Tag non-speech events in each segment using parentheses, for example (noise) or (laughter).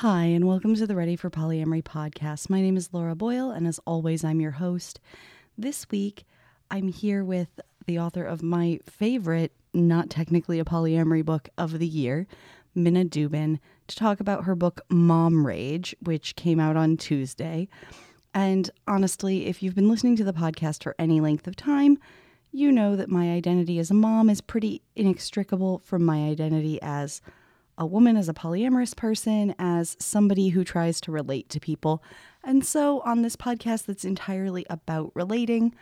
Hi, and welcome to the Ready for Polyamory podcast. My name is Laura Boyle, and as always, I'm your host. This week, I'm here with the author of my favorite, not technically a polyamory book of the year, Minna Dubin, to talk about her book Mom Rage, which came out on Tuesday. And honestly, if you've been listening to the podcast for any length of time, you know that my identity as a mom is pretty inextricable from my identity as a woman, as a polyamorous person, as somebody who tries to relate to people. And so, on this podcast that's entirely about relating,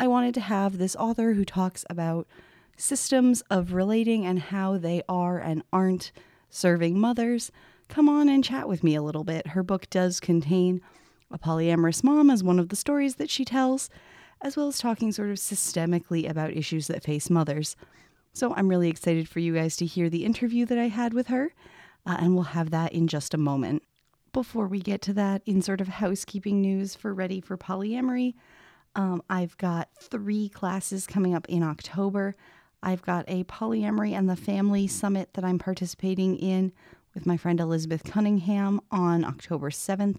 I wanted to have this author who talks about systems of relating and how they are and aren't serving mothers come on and chat with me a little bit. Her book does contain a polyamorous mom as one of the stories that she tells, as well as talking sort of systemically about issues that face mothers. So I'm really excited for you guys to hear the interview that I had with her, uh, and we'll have that in just a moment. Before we get to that, in sort of housekeeping news for Ready for Polyamory, um, I've got three classes coming up in October. I've got a polyamory and the family summit that I'm participating in with my friend Elizabeth Cunningham on October 7th.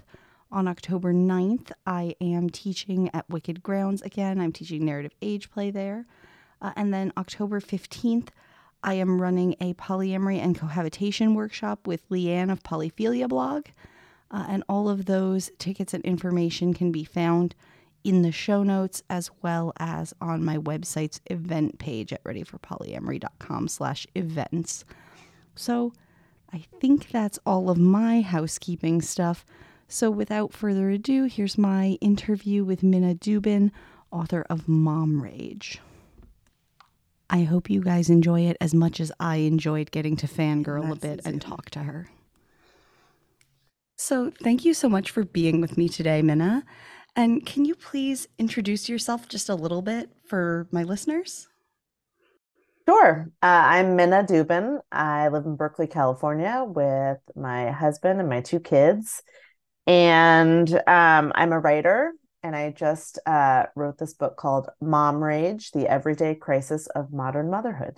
On October 9th, I am teaching at Wicked Grounds again. I'm teaching narrative age play there. Uh, and then October 15th, I am running a polyamory and cohabitation workshop with Leanne of Polyphilia blog. Uh, and all of those tickets and information can be found in the show notes as well as on my website's event page at readyforpolyamory.com slash events. So I think that's all of my housekeeping stuff. So without further ado, here's my interview with Minna Dubin, author of Mom Rage. I hope you guys enjoy it as much as I enjoyed getting to fangirl a bit and talk to her. So, thank you so much for being with me today, Minna. And can you please introduce yourself just a little bit for my listeners? Sure. Uh, I'm Minna Dubin. I live in Berkeley, California with my husband and my two kids. And um, I'm a writer and I just uh, wrote this book called Mom Rage The Everyday Crisis of Modern Motherhood.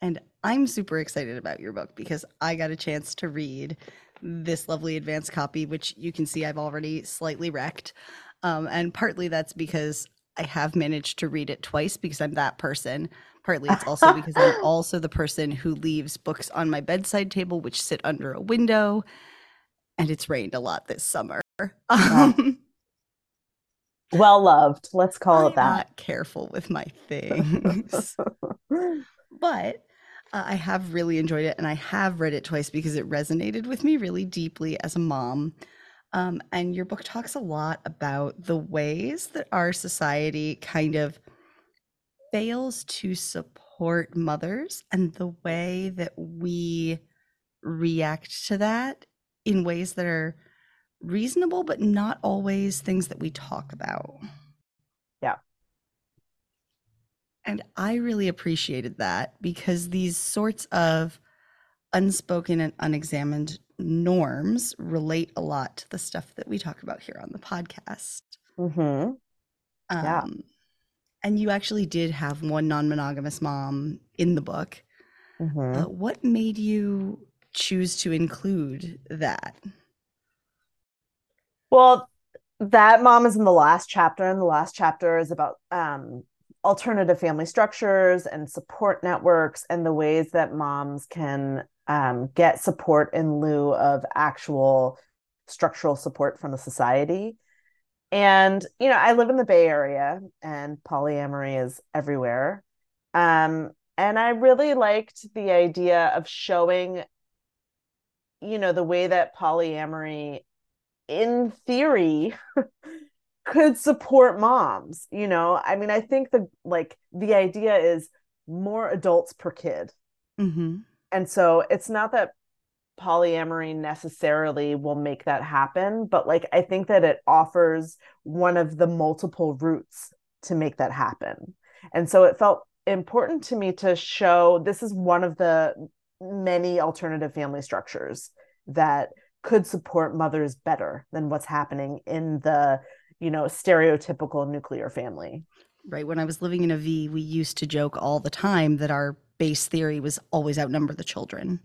And I'm super excited about your book because I got a chance to read this lovely advanced copy, which you can see I've already slightly wrecked. Um, and partly that's because I have managed to read it twice because I'm that person. Partly it's also (laughs) because I'm also the person who leaves books on my bedside table, which sit under a window. And it's rained a lot this summer. (laughs) Um, well loved. Let's call I'm it that. Not careful with my (laughs) things, but uh, I have really enjoyed it, and I have read it twice because it resonated with me really deeply as a mom. Um, and your book talks a lot about the ways that our society kind of fails to support mothers and the way that we react to that in ways that are reasonable, but not always things that we talk about. Yeah. And I really appreciated that because these sorts of unspoken and unexamined norms relate a lot to the stuff that we talk about here on the podcast. Mm-hmm. Yeah. Um, and you actually did have one non monogamous mom in the book. Mm-hmm. Uh, what made you choose to include that? Well, that mom is in the last chapter, and the last chapter is about um, alternative family structures and support networks and the ways that moms can um, get support in lieu of actual structural support from the society. And, you know, I live in the Bay Area and polyamory is everywhere. Um, and I really liked the idea of showing, you know, the way that polyamory in theory (laughs) could support moms you know? I mean i think the like the idea is more adults per kid. Mm-hmm. and so it's not that polyamory necessarily will make that happen but like i think that it offers one of the multiple routes to make that happen. And so it felt important to me to show this is one of the many alternative family structures that could support mothers better than what's happening in the you know stereotypical nuclear family right when i was living in a v we used to joke all the time that our base theory was always outnumber the children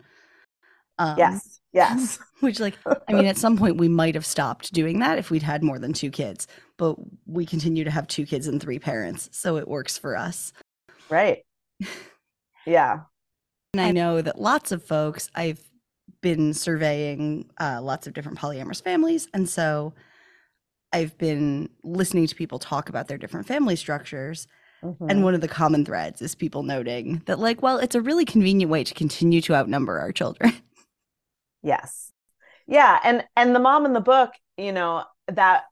Um, yes. Yes. (laughs) Which, like, I mean, at some point we might have stopped doing that if we'd had more than two kids, but we continue to have two kids and three parents. So it works for us. Right. (laughs) Yeah. And I know that lots of folks, I've been surveying uh, lots of different polyamorous families. And so I've been listening to people talk about their different family structures. Mm-hmm. And one of the common threads is people noting that, like, well, it's a really convenient way to continue to outnumber our children. (laughs) Yes. Yeah. And and the mom in the book, you know, that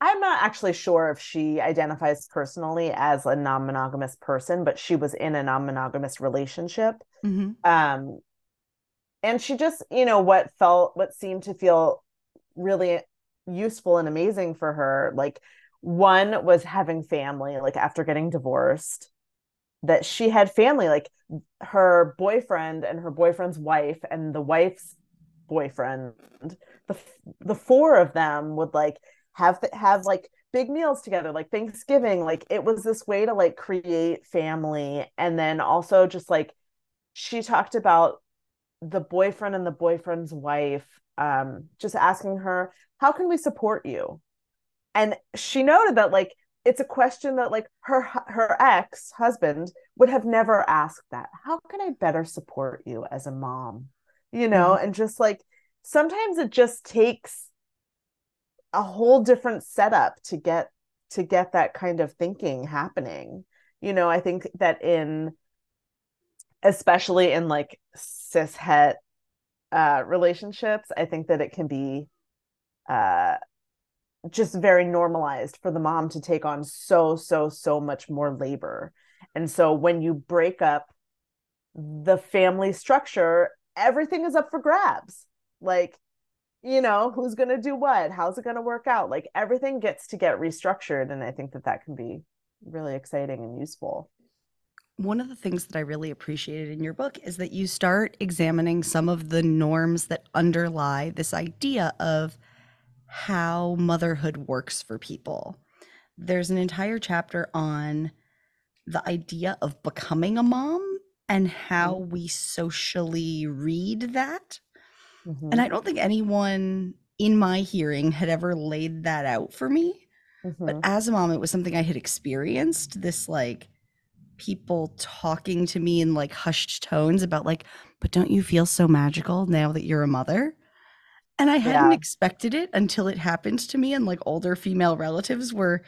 I'm not actually sure if she identifies personally as a non-monogamous person, but she was in a non-monogamous relationship. Mm-hmm. Um, and she just, you know, what felt, what seemed to feel really useful and amazing for her, like one was having family, like after getting divorced, that she had family, like her boyfriend and her boyfriend's wife and the wife's boyfriend. The the four of them would like have have like big meals together like thanksgiving like it was this way to like create family and then also just like she talked about the boyfriend and the boyfriend's wife um just asking her how can we support you? And she noted that like it's a question that like her her ex husband would have never asked that. How can i better support you as a mom? You know mm-hmm. and just like sometimes it just takes a whole different setup to get to get that kind of thinking happening. You know i think that in especially in like cis het uh relationships i think that it can be uh just very normalized for the mom to take on so so so much more labor. And so when you break up the family structure everything is up for grabs. Like you know who's going to do what? How's it going to work out? Like everything gets to get restructured and i think that that can be really exciting and useful one of the things that i really appreciated in your book is that you start examining some of the norms that underlie this idea of how motherhood works for people there's an entire chapter on the idea of becoming a mom and how mm-hmm. we socially read that Mm-hmm. And I don't think anyone in my hearing had ever laid that out for me. Mm-hmm. But as a mom, it was something I had experienced this like people talking to me in like hushed tones about like, but don't you feel so magical now that you're a mother? And I hadn't yeah. expected it until it happened to me. And like older female relatives were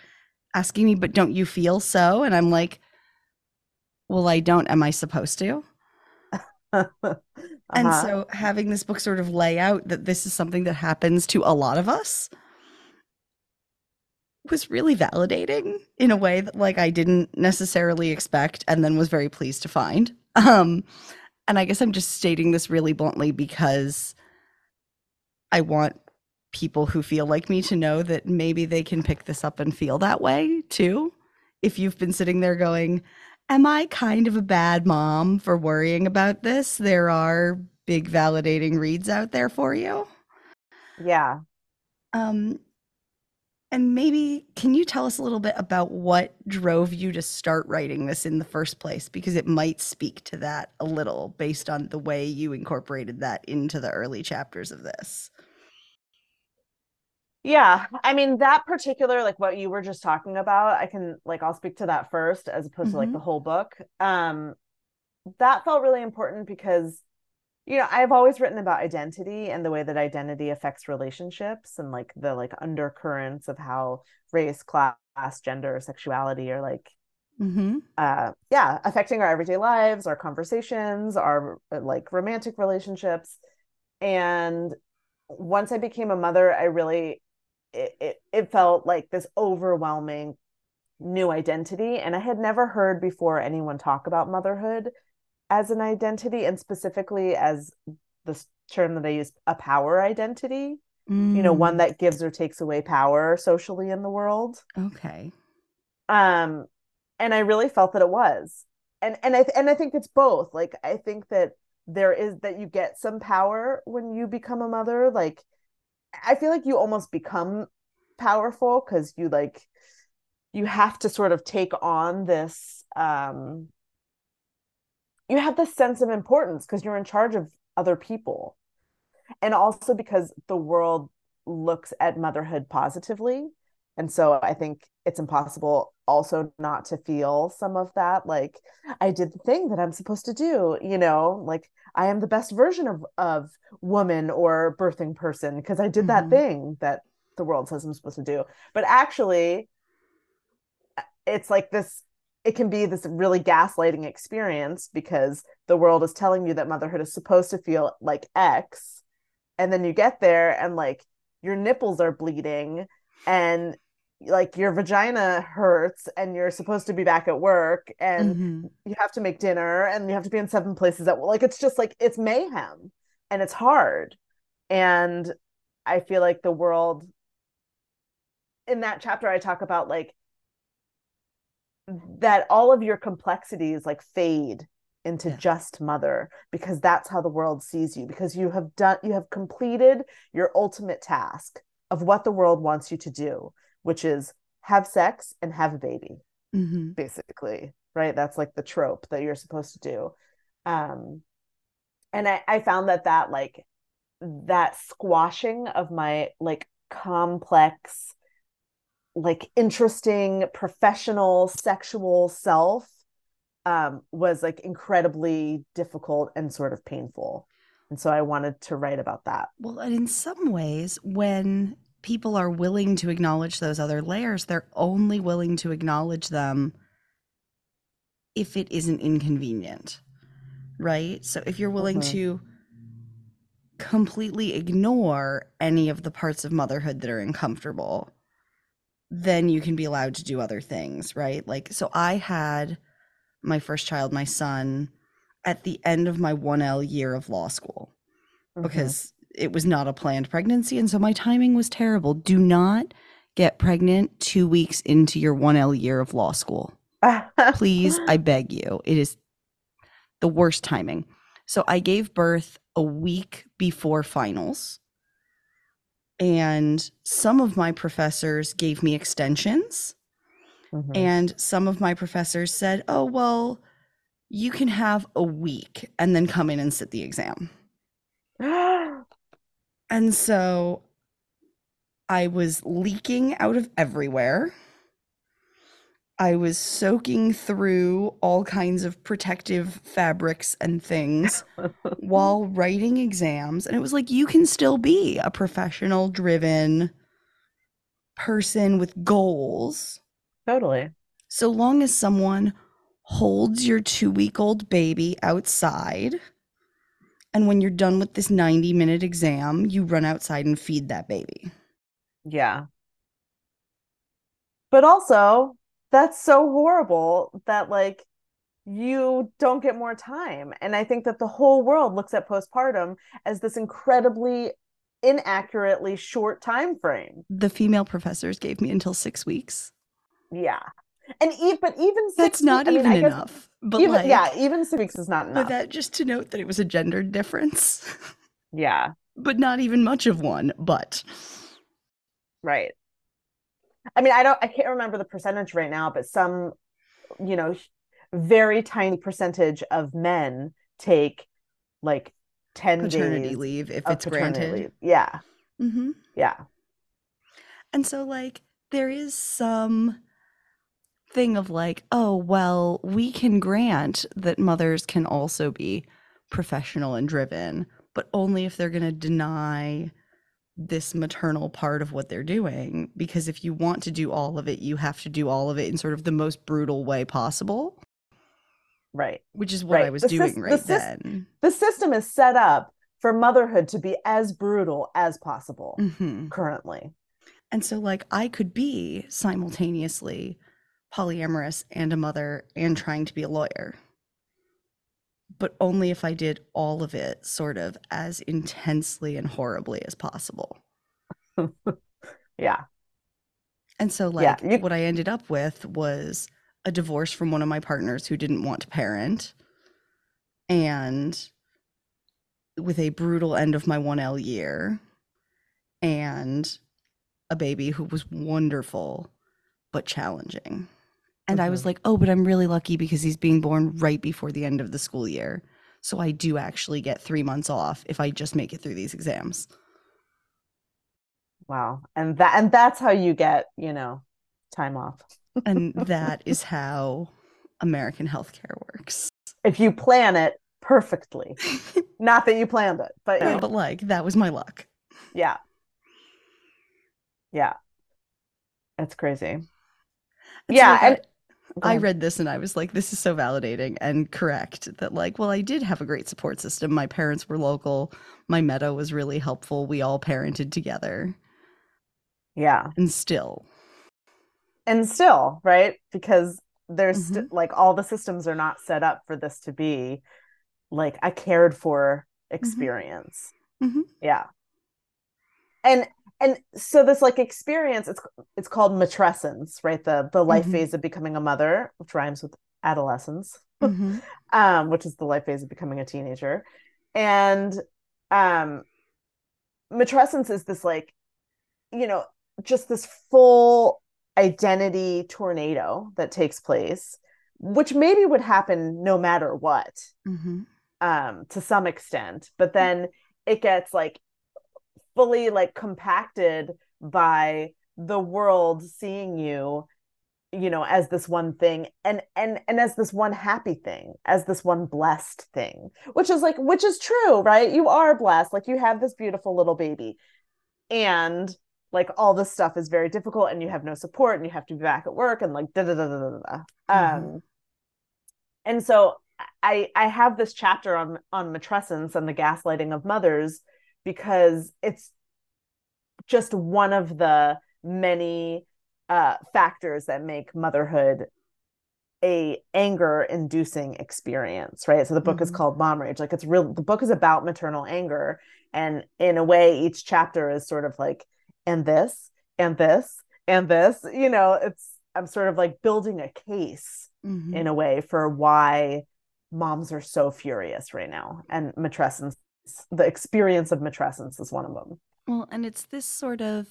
asking me, but don't you feel so? And I'm like, well, I don't. Am I supposed to? (laughs) uh-huh. And so having this book sort of lay out that this is something that happens to a lot of us was really validating in a way that like I didn't necessarily expect and then was very pleased to find. Um and I guess I'm just stating this really bluntly because I want people who feel like me to know that maybe they can pick this up and feel that way too. If you've been sitting there going, am I kind of a bad mom for worrying about this? There are big validating reads out there for you. Yeah. Um and maybe can you tell us a little bit about what drove you to start writing this in the first place because it might speak to that a little based on the way you incorporated that into the early chapters of this. Yeah, I mean that particular like what you were just talking about, I can like I'll speak to that first as opposed mm-hmm. to like mm-hmm. the whole book. Um that felt really important because you know, I've always written about identity and the way that identity affects relationships and like the like undercurrents of how race, class, gender, sexuality are like mm-hmm. uh yeah, affecting our everyday lives, our conversations, our like romantic relationships. And once I became a mother, I really it, it, it felt like this overwhelming new identity. And I had never heard before anyone talk about motherhood as an identity and specifically as this term that I use, a power identity. Mm. You know, one mm. that gives or takes away power socially in the world. Okay. Um, and I really felt that it was. And and I th- and I think it's both. Like I think that there is that you get some power when you become a mother. Like I feel like you almost become powerful because you like you have to sort of take on this um you have this sense of importance because you're in charge of other people. And also because the world looks at motherhood positively. And so i think it's impossible also not to feel some of that like i did the thing that i'm supposed to do you know? Like i am the best version of of woman or birthing person because i did that Mhm. thing that the world says i'm supposed to do. But actually it's like this it can be this really gaslighting experience because the world is telling you that motherhood is supposed to feel like x and then you get there and like your nipples are bleeding and like your vagina hurts and you're supposed to be back at work and Mhm. you have to make dinner and you have to be in seven places at like it's just like it's mayhem and it's hard and i feel like the world in that chapter i talk about like that all of your complexities like fade into Yeah. just mother because that's how the world sees you because you have done you have completed your ultimate task of what the world wants you to do which is have sex and have a baby Mhm. basically right that's like the trope that you're supposed to do um and i i found that that like that squashing of my like complex like interesting professional sexual self um was like incredibly difficult and sort of painful and so i wanted to write about that Well, and in some ways, when people are willing to acknowledge those other layers, they're only willing to acknowledge them if it isn't inconvenient, right? So if you're willing Mhm. to completely ignore any of the parts of motherhood that are uncomfortable, then you can be allowed to do other things, right? Like, so I had my first child, my son, at the end of my 1L year of law school Mhm. because it was not a planned pregnancy. And so my timing was terrible. Do not get pregnant two weeks into your 1L year of law school. (laughs) Please, I beg you. It is the worst timing. So I gave birth a week before finals. And some of my professors gave me extensions. Mhm. And some of my professors said, oh, well, you can have a week and then come in and sit the exam. (gasps) And so I was leaking out of everywhere. I was soaking through all kinds of protective fabrics and things (laughs) while writing exams. And it was like, you can still be a professional driven person with goals totally so long as someone holds your two week old baby outside. And when you're done with this 90 minute exam, you run outside and feed that baby. Yeah. But also, that's so horrible that like you don't get more time. And I think that the whole world looks at postpartum as this incredibly inaccurately short time frame. The female professors gave me until six weeks. Yeah. And e- but even six That's not weeks- I mean, even enough. But even like, yeah, even six weeks is not enough. but that just to note that it was a gendered difference, yeah, (laughs) but not even much of one. But right. I mean, I don't I can't remember the percentage right now, but some, you know, very tiny percentage of men take like 10 paternity days leave, if it's granted. leave. Yeah. hmm Yeah. And so, like, there is some thing of like, oh, well, we can grant that mothers can also be professional and driven, but only if they're going to deny this maternal part of what they're doing. Because if you want to do all of it, you have to do all of it in sort of the most brutal way possible, Right. which is what I was The doing sys- the right then. The system is set up for motherhood to be as brutal as possible hmm currently. And so, like, I could be simultaneously polyamorous and a mother and trying to be a lawyer, but only if I did all of it sort of as intensely and horribly as possible. (laughs) Yeah. And so, Yeah, like, you- what I ended up with was a divorce from one of my partners who didn't want to parent and with a brutal end of my 1L year and a baby who was wonderful but challenging. And I was like, oh, but I'm really lucky because he's being born right before the end of the school year. So I do actually get three months off if I just make it through these exams. Wow. And that and that's how you get, you know, time off. and (laughs) that is how American healthcare works. If you plan it perfectly. (laughs) Not that you planned it, but no, but like that was my luck. Yeah. Yeah. That's crazy. Yeah. And I read this and I was like, this is so validating and correct that, like, well, I did have a great support system. My parents were local. My metamour was really helpful. We all parented together. Yeah. And still. And still, right? Because there's mm-hmm. st- like all the systems are not set up for this to be like a cared for mm-hmm. experience. Mm-hmm. Yeah. And and so this like experience it's it's called matrescence right the the life mm-hmm. phase of becoming a mother which rhymes with adolescence (laughs) mm-hmm. um which is the life phase of becoming a teenager and um matrescence is this like you know just this full identity tornado that takes place which maybe would happen no matter what mm-hmm. um to some extent but then it gets like fully like compacted by the world seeing you you know as this one thing and and and as this one happy thing as this one blessed thing which is like which is true right? You are blessed. Like you have this beautiful little baby. And like all this stuff is very difficult and you have no support and you have to be back at work and like da da da da da da. Mm-hmm. um and so i i have this chapter on on matrescence and the gaslighting of mothers because it's just one of the many uh, factors that make motherhood a anger inducing experience right so the book mm-hmm. is called mom rage like it's real the book is about maternal anger and in a way each chapter is sort of like and this and this and this you know it's i'm sort of like building a case mm-hmm. in a way for why moms are so furious right now and matrescence the experience of matrescence is one of them. Well, and it's this sort of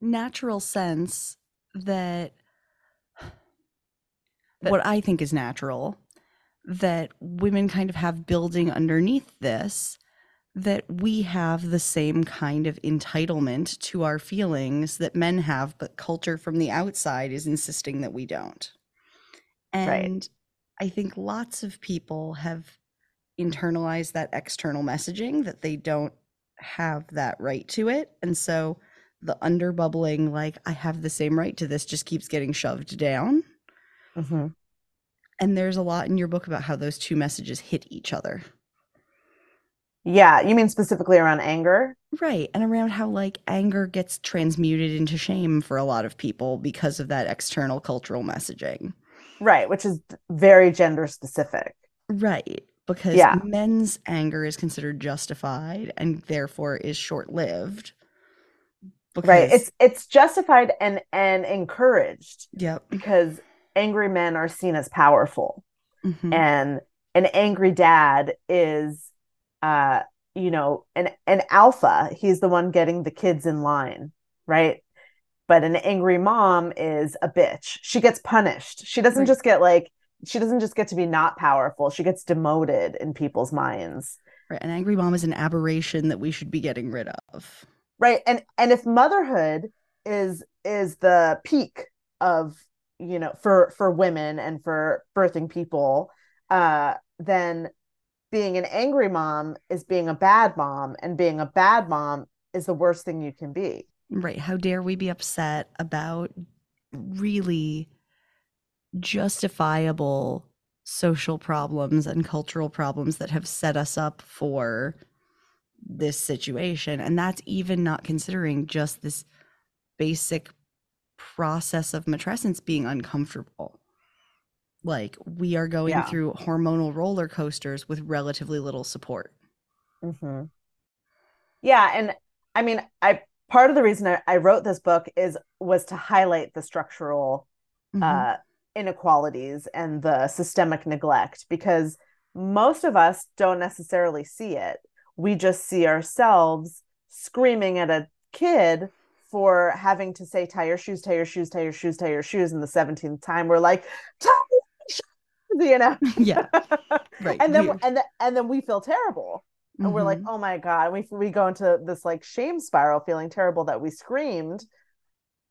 natural sense that, that what I think is natural that women kind of have building underneath this that we have the same kind of entitlement to our feelings that men have, but culture from the outside is insisting that we don't. And right. I think lots of people have internalize that external messaging that they don't have that right to it. And so the under bubbling, like, I have the same right to this, just keeps getting shoved down. Mm-hmm. And there's a lot in your book about how those two messages hit each other. Yeah. You mean specifically around anger? Right. And around how, like, anger gets transmuted into shame for a lot of people because of that external cultural messaging. Right. Which is very gender specific. Right because yeah. men's anger is considered justified and therefore is short-lived. Because... right it's it's justified and and encouraged yep. because angry men are seen as powerful. Mm-hmm. and an angry dad is uh you know an an alpha. He's the one getting the kids in line right? But an angry mom is a bitch. She gets punished. She doesn't right. just get like she doesn't just get to be not powerful she gets demoted in people's minds. Right an angry mom is an aberration that we should be getting rid of. Right and and if motherhood is is the peak of you know for for women and for birthing people uh then being an angry mom is being a bad mom and being a bad mom is the worst thing you can be. Right how dare we be upset about really justifiable social problems and cultural problems that have set us up for this situation. And that's even not considering just this basic process of matrescence being uncomfortable. Like we are going yeah. through hormonal roller coasters with relatively little support. Mm-hmm. Yeah. And I mean, I part of the reason I, I, wrote this book is was to highlight the structural mm-hmm. uh, inequalities and the systemic neglect because most of us don't necessarily see it. We just see ourselves screaming at a kid for having to say, tie your shoes, tie your shoes, tie your shoes, tie your shoes. And the 17th time, we're like, tie your shoes, (laughs) you know (laughs) yeah right and then and then and then we feel terrible and we're like Mhm. oh my god we we go into this like shame spiral feeling terrible that we screamed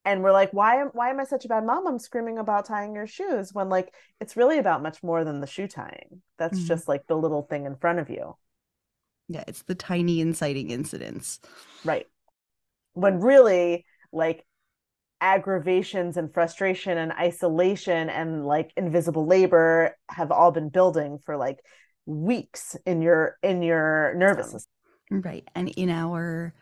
and we're like why am why am i such a bad mom i'm screaming about tying your shoes when like it's really about much more than the shoe tying that's Mhm. just like the little thing in front of you yeah it's the tiny inciting incidents right when really like aggravations and frustration and isolation and like invisible labor have all been building for like weeks in your in your nervous system Right. And in our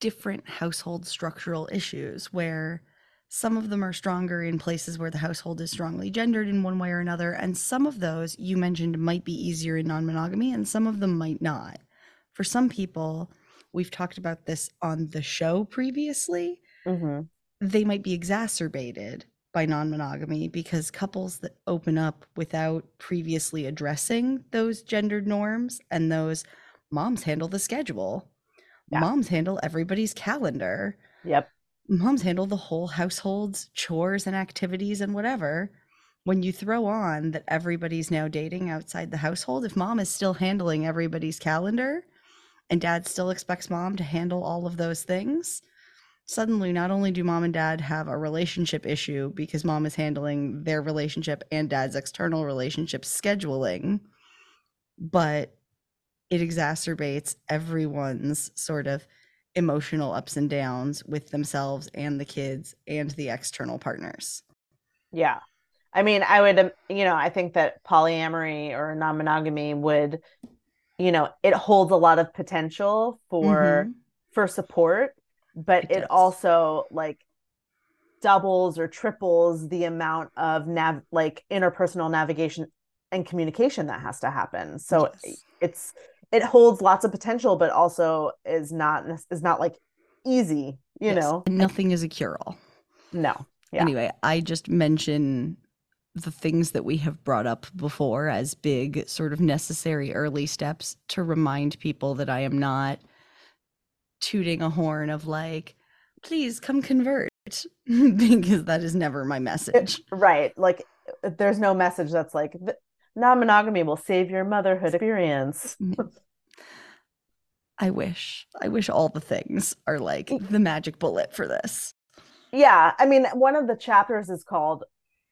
different household structural issues, where some of them are stronger in places where the household is strongly gendered in one way or another. And some of those you mentioned might be easier in non monogamy, and some of them might not. For some people, we've talked about this on the show previously, Mhm. they might be exacerbated by non monogamy because couples that open up without previously addressing those gendered norms and those moms handle the schedule, Yeah. moms handle everybody's calendar, yep moms handle the whole household's chores and activities and whatever. When you throw on that everybody's now dating outside the household, if mom is still handling everybody's calendar and dad still expects mom to handle all of those things, suddenly not only do mom and dad have a relationship issue because mom is handling their relationship and dad's external relationship scheduling, but it exacerbates everyone's sort of emotional ups and downs with themselves and the kids and the external partners. Yeah. I mean, I would, um, you know, I think that polyamory or non monogamy would, you know, it holds a lot of potential for Mhm. for support, but It it, also like doubles or triples the amount of nav like interpersonal navigation and communication that has to happen. So Yes. it's it holds lots of potential, but also is not is not like easy, you Yes, know. and nothing is a cure all. No. Yeah. Anyway, I just mention the things that we have brought up before as big, sort of necessary early steps to remind people that I am not tooting a horn of like, please come convert, (laughs) because that is never my message. Right. Like there's no message that's like "Th- non-monogamy will save your motherhood experience. I wish. I wish all the things are like the magic bullet for this. Yeah, I mean, one of the chapters is called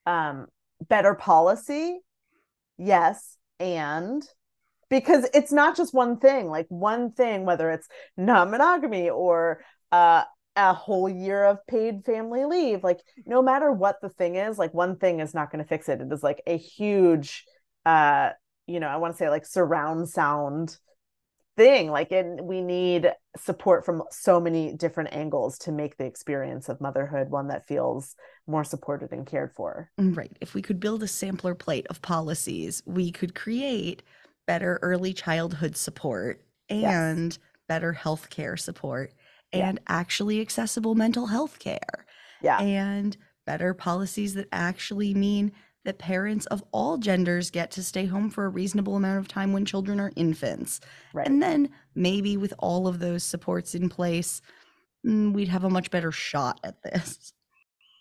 um better policy. Yes, and because it's not just one thing, like one thing whether it's non-monogamy or uh a whole year of paid family leave, like no matter what the thing is, like one thing is not going to fix it. It is like a huge uh you know, I want to say like surround sound thing like and we need support from so many different angles to make the experience of motherhood one that feels more supported and cared for Right. If we could build a sampler plate of policies, we could create better early childhood support Yes. and better healthcare support Yeah. and actually accessible mental health care yeah and better policies that actually mean that parents of all genders get to stay home for a reasonable amount of time when children are infants. right And then maybe with all of those supports in place, mm, we'd have a much better shot at this.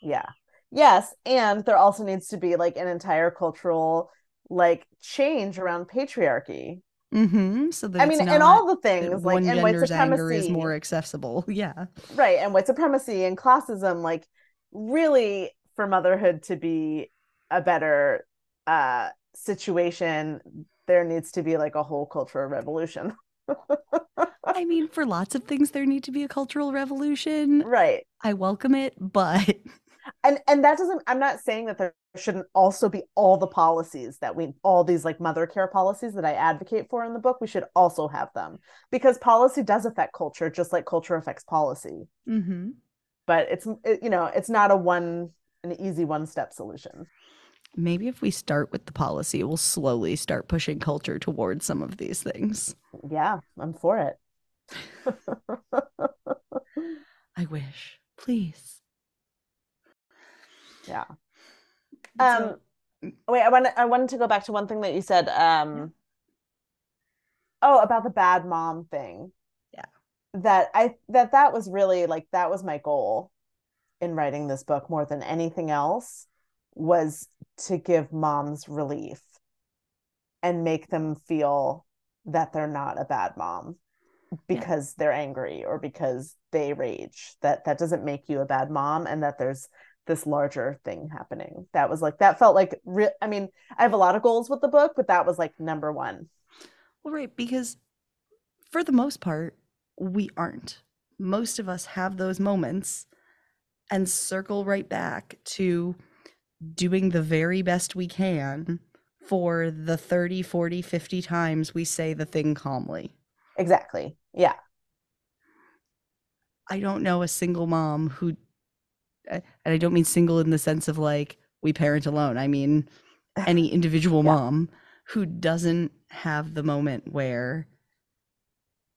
yeah yes and there also needs to be like an entire cultural like change around patriarchy Mm-hmm. So that i mean and all the things like and white anger is more accessible. (laughs) Yeah. right and white supremacy and classism like really for motherhood to be a better uh situation there needs to be like a whole cultural revolution. I mean, for lots of things, there need to be a cultural revolution. right. I welcome it, but (laughs) and and that doesn't i'm not saying that there shouldn't also be all the policies that we all these like mother care policies that i advocate for in the book we should also have them. Because policy does affect culture just like culture affects policy. Mhm. but it's it, you know it's not a one an easy one step solution maybe if we start with the policy, we'll slowly start pushing culture towards some of these things. yeah i'm for it (laughs) I wish. Please. yeah So- um wait i want i wanted to go back to one thing that you said um oh about the bad mom thing Yeah. that i that that was really like that was my goal in writing this book more than anything else was to give moms relief and make them feel that they're not a bad mom because yeah. they're angry or because they rage that that doesn't make you a bad mom and that there's this larger thing happening. That was like that felt like real i mean i have a lot of goals with the book but that was like number one. Well right because for the most part we aren't. Most of us have those moments and circle right back to doing the very best we can for the 30 40 50 times we say the thing calmly exactly yeah i don't know a single mom who and i don't mean single in the sense of like we parent alone i mean (sighs) any individual yeah. mom who doesn't have the moment where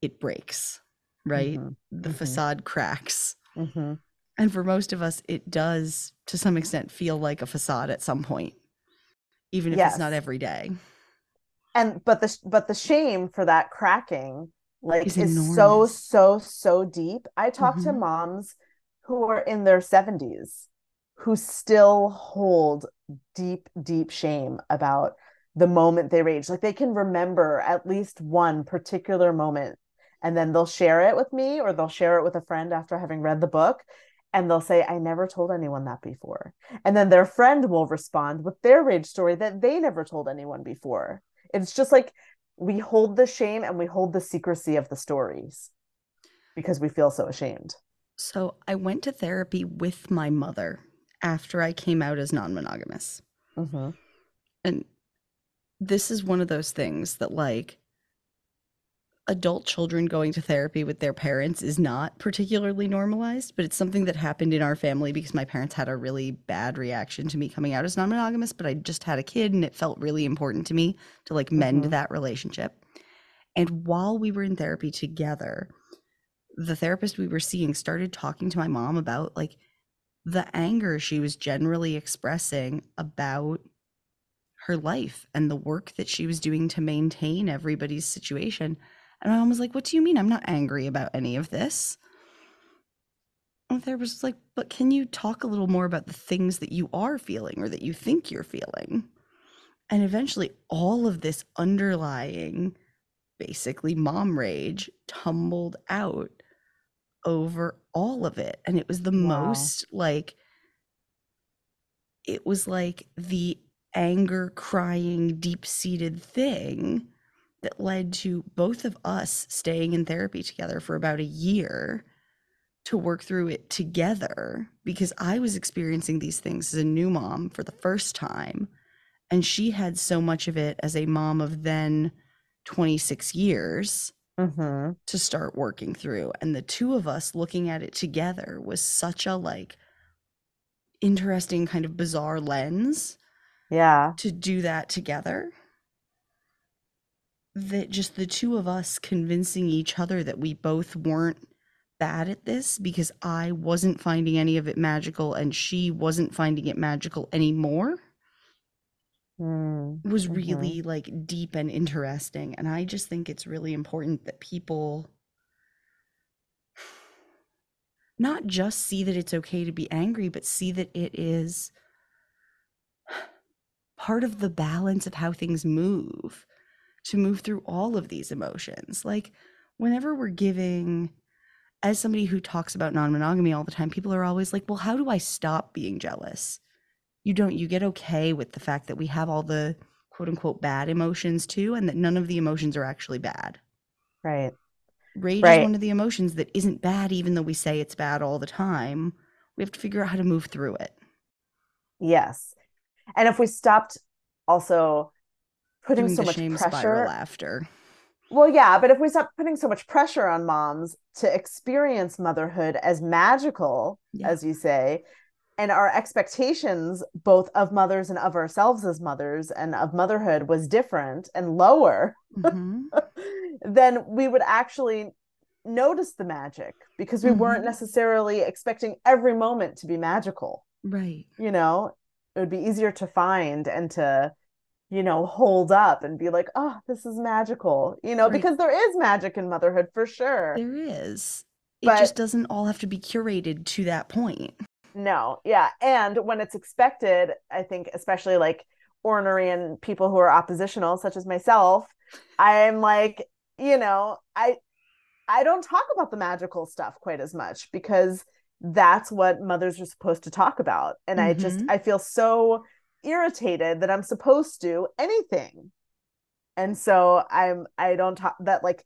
it breaks right mm-hmm. the mm-hmm. facade cracks mm-hmm. And for most of us it does to some extent feel like a facade at some point even if yes. it's not every day and but the but the shame for that cracking like is, is so so so deep i talk mm-hmm. to moms who are in their 70s who still hold deep deep shame about the moment they rage like they can remember at least one particular moment and then they'll share it with me or they'll share it with a friend after having read the book and they'll say i never told anyone that before. And then their friend will respond with their rage story that they never told anyone before. It's just like we hold the shame and we hold the secrecy of the stories because we feel so ashamed. So i went to therapy with my mother after i came out as non-monogamous. Mm-hmm. and this is one of those things that like adult children going to therapy with their parents is not particularly normalized, but it's something that happened in our family because my parents had a really bad reaction to me coming out as non monogamous, but I just had a kid and it felt really important to me to like mend mm-hmm. that relationship. And while we were in therapy together, the therapist we were seeing started talking to my mom about like the anger she was generally expressing about her life and the work that she was doing to maintain everybody's situation and my mom was like, What do you mean? I'm not angry about any of this. And the therapist was like, But can you talk a little more about the things that you are feeling or that you think you're feeling? And eventually, all of this underlying, basically, mom rage tumbled out over all of it. And it was the wow. most like, it was like the anger crying, deep seated thing that led to both of us staying in therapy together for about a year to work through it together because I was experiencing these things as a new mom for the first time. And she had so much of it as a mom of then 26 years mm-hmm. to start working through. And the two of us looking at it together was such a like interesting kind of bizarre lens. Yeah. To do that together that just the two of us convincing each other that we both weren't bad at this because I wasn't finding any of it magical and she wasn't finding it magical anymore mm, was mm-hmm. really like deep and interesting. And I just think it's really important that people not just see that it's okay to be angry, but see that it is part of the balance of how things move to move through all of these emotions. Like, whenever we're giving, as somebody who talks about non monogamy all the time, people are always like, well, how do I stop being jealous? You don't, you get okay with the fact that we have all the quote unquote bad emotions too, and that none of the emotions are actually bad. Right. Rage right. is one of the emotions that isn't bad, even though we say it's bad all the time. We have to figure out how to move through it. Yes. And if we stopped also putting so much pressure after well yeah but if we stop putting so much pressure on moms to experience motherhood as magical yeah. as you say and our expectations both of mothers and of ourselves as mothers and of motherhood was different and lower mm-hmm. (laughs) then we would actually notice the magic because we mm-hmm. weren't necessarily expecting every moment to be magical right you know it would be easier to find and to you know, hold up and be like, oh, this is magical, you know, right. because there is magic in motherhood for sure. There is. It but, just doesn't all have to be curated to that point. No, yeah. And when it's expected, I think, especially like ornery and people who are oppositional, such as myself, I'm like, you know, I I don't talk about the magical stuff quite as much because that's what mothers are supposed to talk about. And mm-hmm. I just mm-hmm. I feel so irritated that I'm supposed to anything. And so I'm I don't talk that like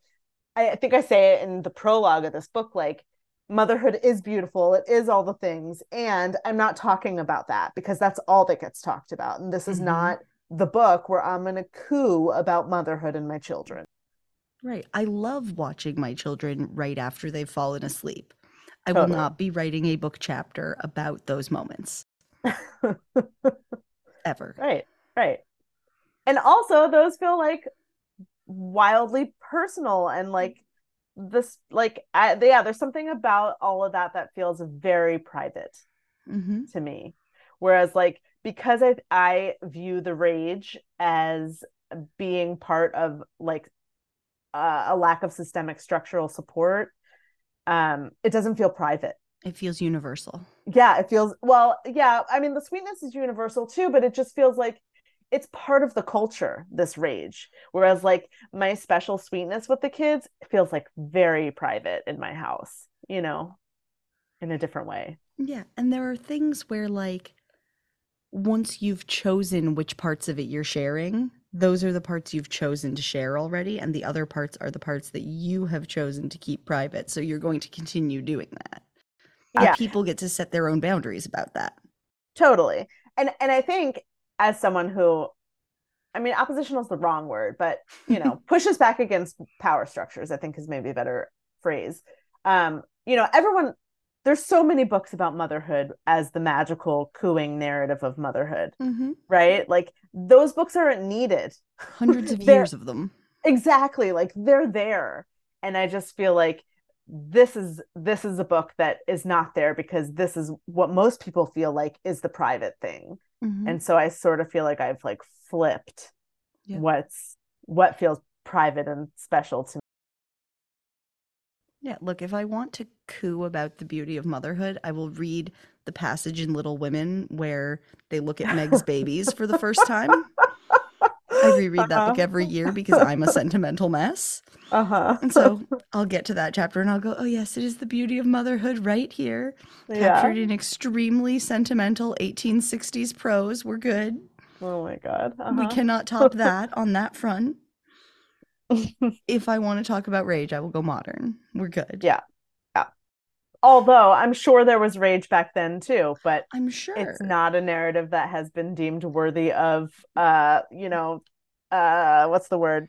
I think I say it in the prologue of this book like motherhood is beautiful it is all the things and i'm not talking about that because that's all that gets talked about and this is mm-hmm. not the book where i'm going to coo about motherhood and my children right i love watching my children right after they've fallen asleep i totally. will not be writing a book chapter about those moments (laughs) ever. Right right. And also those feel like wildly personal and like this like I, yeah there's something about all of that that feels very private mm-hmm. to me. Whereas like because i i view the rage as being part of like uh, a lack of systemic structural support um it doesn't feel private it feels universal. Yeah it feels well yeah i mean the sweetness is universal too but it just feels like it's part of the culture this rage. Whereas like my special sweetness with the kids feels like very private in my house you know in a different way. Yeah and there are things where like once you've chosen which parts of it you're sharing those are the parts you've chosen to share already and the other parts are the parts that you have chosen to keep private so you're going to continue doing that yeah people get to set their own boundaries about that totally and and i think as someone who I mean, oppositional is the wrong word, but you know, (laughs) pushes back against power structures, I think is maybe a better phrase. Um, you know, everyone there's so many books about motherhood as the magical cooing narrative of motherhood, mm-hmm. right? Like those books aren't needed. Hundreds of (laughs) years of them. Exactly. Like they're there. And I just feel like this is this is a book that is not there because this is what most people feel like is the private thing mm-hmm. and so i sort of feel like i've like flipped yeah. what's what feels private and special to me yeah look if i want to coo about the beauty of motherhood i will read the passage in little women where they look at meg's (laughs) babies for the first time I reread uh-huh. that book uh-huh. every year because I'm a sentimental mess. Uh-huh. And so (laughs) I'll get to that chapter and I'll go, oh, yes, it is the beauty of motherhood right here. Captured yeah. in extremely sentimental 1860s prose. We're good. Oh my God. Uh-huh. We cannot top (laughs) that on that front. (laughs) if I want to talk about rage, I will go modern. We're good. Yeah. Yeah. Although I'm sure there was rage back then too, but I'm sure it's not a narrative that has been deemed worthy of uh, you know, uh what's the word?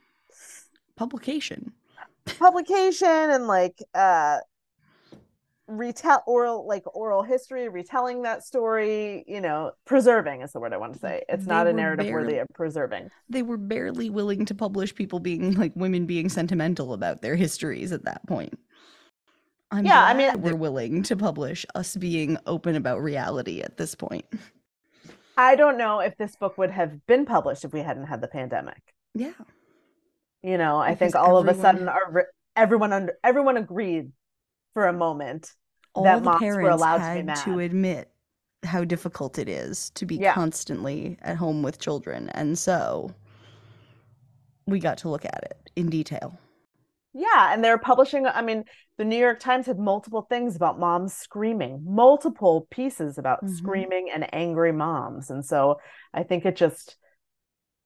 Publication. Publication and like uh retell oral like oral history retelling that story you know preserving is the word i want to say. It's they not a narrative barely, worthy of preserving. They were barely willing to publish people being like women being sentimental about their histories at that point. I'm yeah i mean we're willing to publish us being open about reality at this point. I don't know if this book would have been published if we hadn't had the pandemic. Yeah you know, I think all everyone, of a sudden our, everyone under everyone agreed for a moment that moms were allowed to be mad. to admit how difficult it is to be yeah. constantly at home with children, and so we got to look at it in detail. Yeah, and they're publishing. I mean, the New York Times had multiple things about moms screaming, multiple pieces about mm-hmm. screaming and angry moms, and so I think it just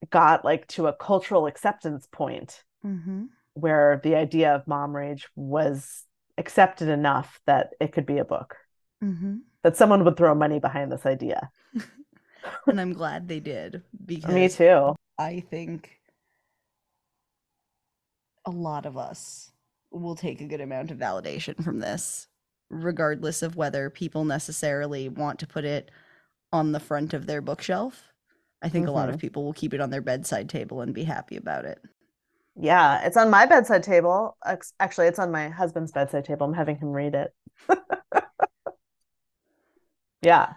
got like to a cultural acceptance point mm-hmm. where the idea of mom rage was accepted enough that it could be a book mm-hmm. that someone would throw money behind this idea (laughs) and i'm glad they did because me too i think a lot of us will take a good amount of validation from this regardless of whether people necessarily want to put it on the front of their bookshelf I think mm-hmm. a lot of mm-hmm. people will keep it on their bedside table and be happy about it. Yeah, it's on my bedside table. Actually, it's on my husband's bedside table. I'm having him read it. (laughs) yeah.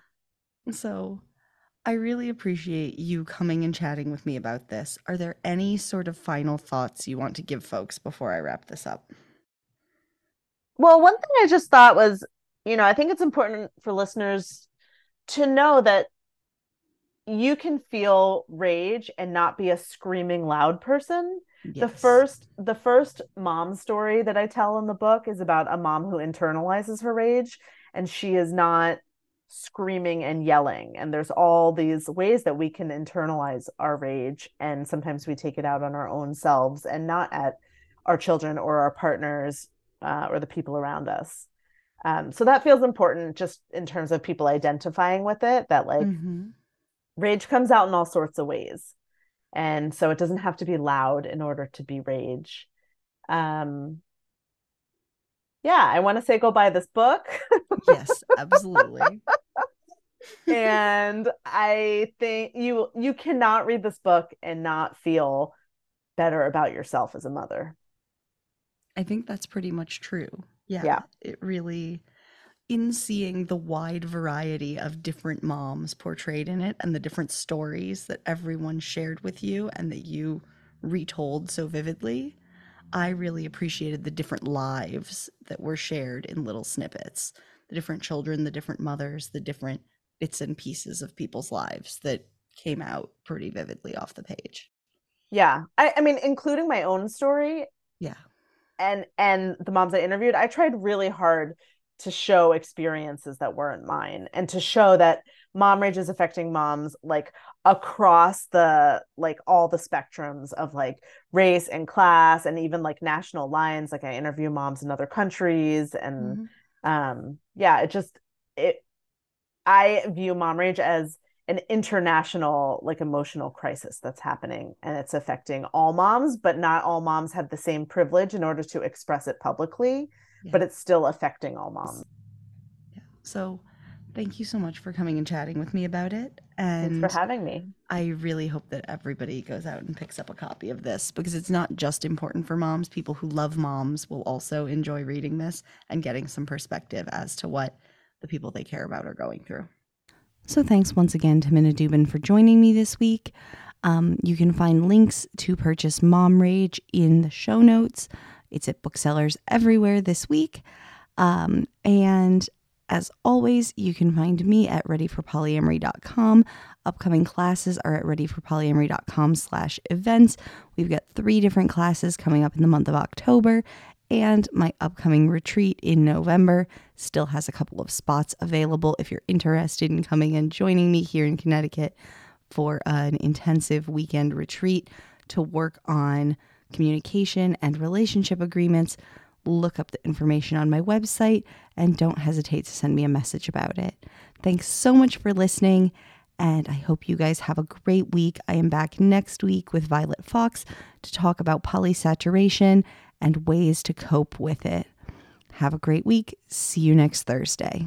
So, I really appreciate you coming and chatting with me about this. Are there any sort of final thoughts you want to give folks before I wrap this up? Well, one thing I just thought was you know, I think it's important for listeners to know that you can feel rage and not be a screaming loud person. Yes. The first the first mom story that I tell in the book is about a mom who internalizes her rage and she is not screaming and yelling and there's all these ways that we can internalize our rage and sometimes we take it out on our own selves and not at our children or our partners uh, or the people around us um, so that feels important just in terms of people identifying with it that like mm-hmm. Rage comes out in all sorts of ways. And so it doesn't have to be loud in order to be rage. Um, yeah i want to say go buy this book. Yes (laughs) absolutely. And i think you you cannot read this book and not feel better about yourself as a mother. I think that's pretty much true. Yeah, yeah. It really in seeing the wide variety of different moms portrayed in it and the different stories that everyone shared with you and that you retold so vividly, I really appreciated the different lives that were shared in little snippets. The different children, the different mothers, the different bits and pieces of people's lives that came out pretty vividly off the page. Yeah. I, I mean, including my own story. Yeah and and the moms I interviewed, I tried really hard to show experiences that weren't mine and to show that mom rage is affecting moms like across the like all the spectrums of like race and class and even like national lines like i interview moms in other countries and mm-hmm. um yeah it just it i view mom rage as an international like emotional crisis that's happening and it's affecting all moms but not all moms have the same privilege in order to express it publicly yeah. but it's still affecting all moms yeah. so thank you so much for coming and chatting with me about it and Thanks for having me i really hope that everybody goes out and picks up a copy of this because it's not just important for moms people who love moms will also enjoy reading this and getting some perspective as to what the people they care about are going through so thanks once again to Minna Dubin for joining me this week. Um, you can find links to purchase Mom Rage in the show notes. It's at booksellers everywhere this week. Um, and as always, you can find me at readyforpolyamory.com. Upcoming classes are at readyforpolyamory.com slash events. We've got three different classes coming up in the month of October, and my upcoming retreat in November still has a couple of spots available if you're interested in coming and joining me here in Connecticut for an intensive weekend retreat to work on communication and relationship agreements. Look up the information on my website and don't hesitate to send me a message about it. Thanks so much for listening, and I hope you guys have a great week. I am back next week with Violet Fawkes to talk about polysaturation and ways to cope with it. Have a great week. See you next Thursday.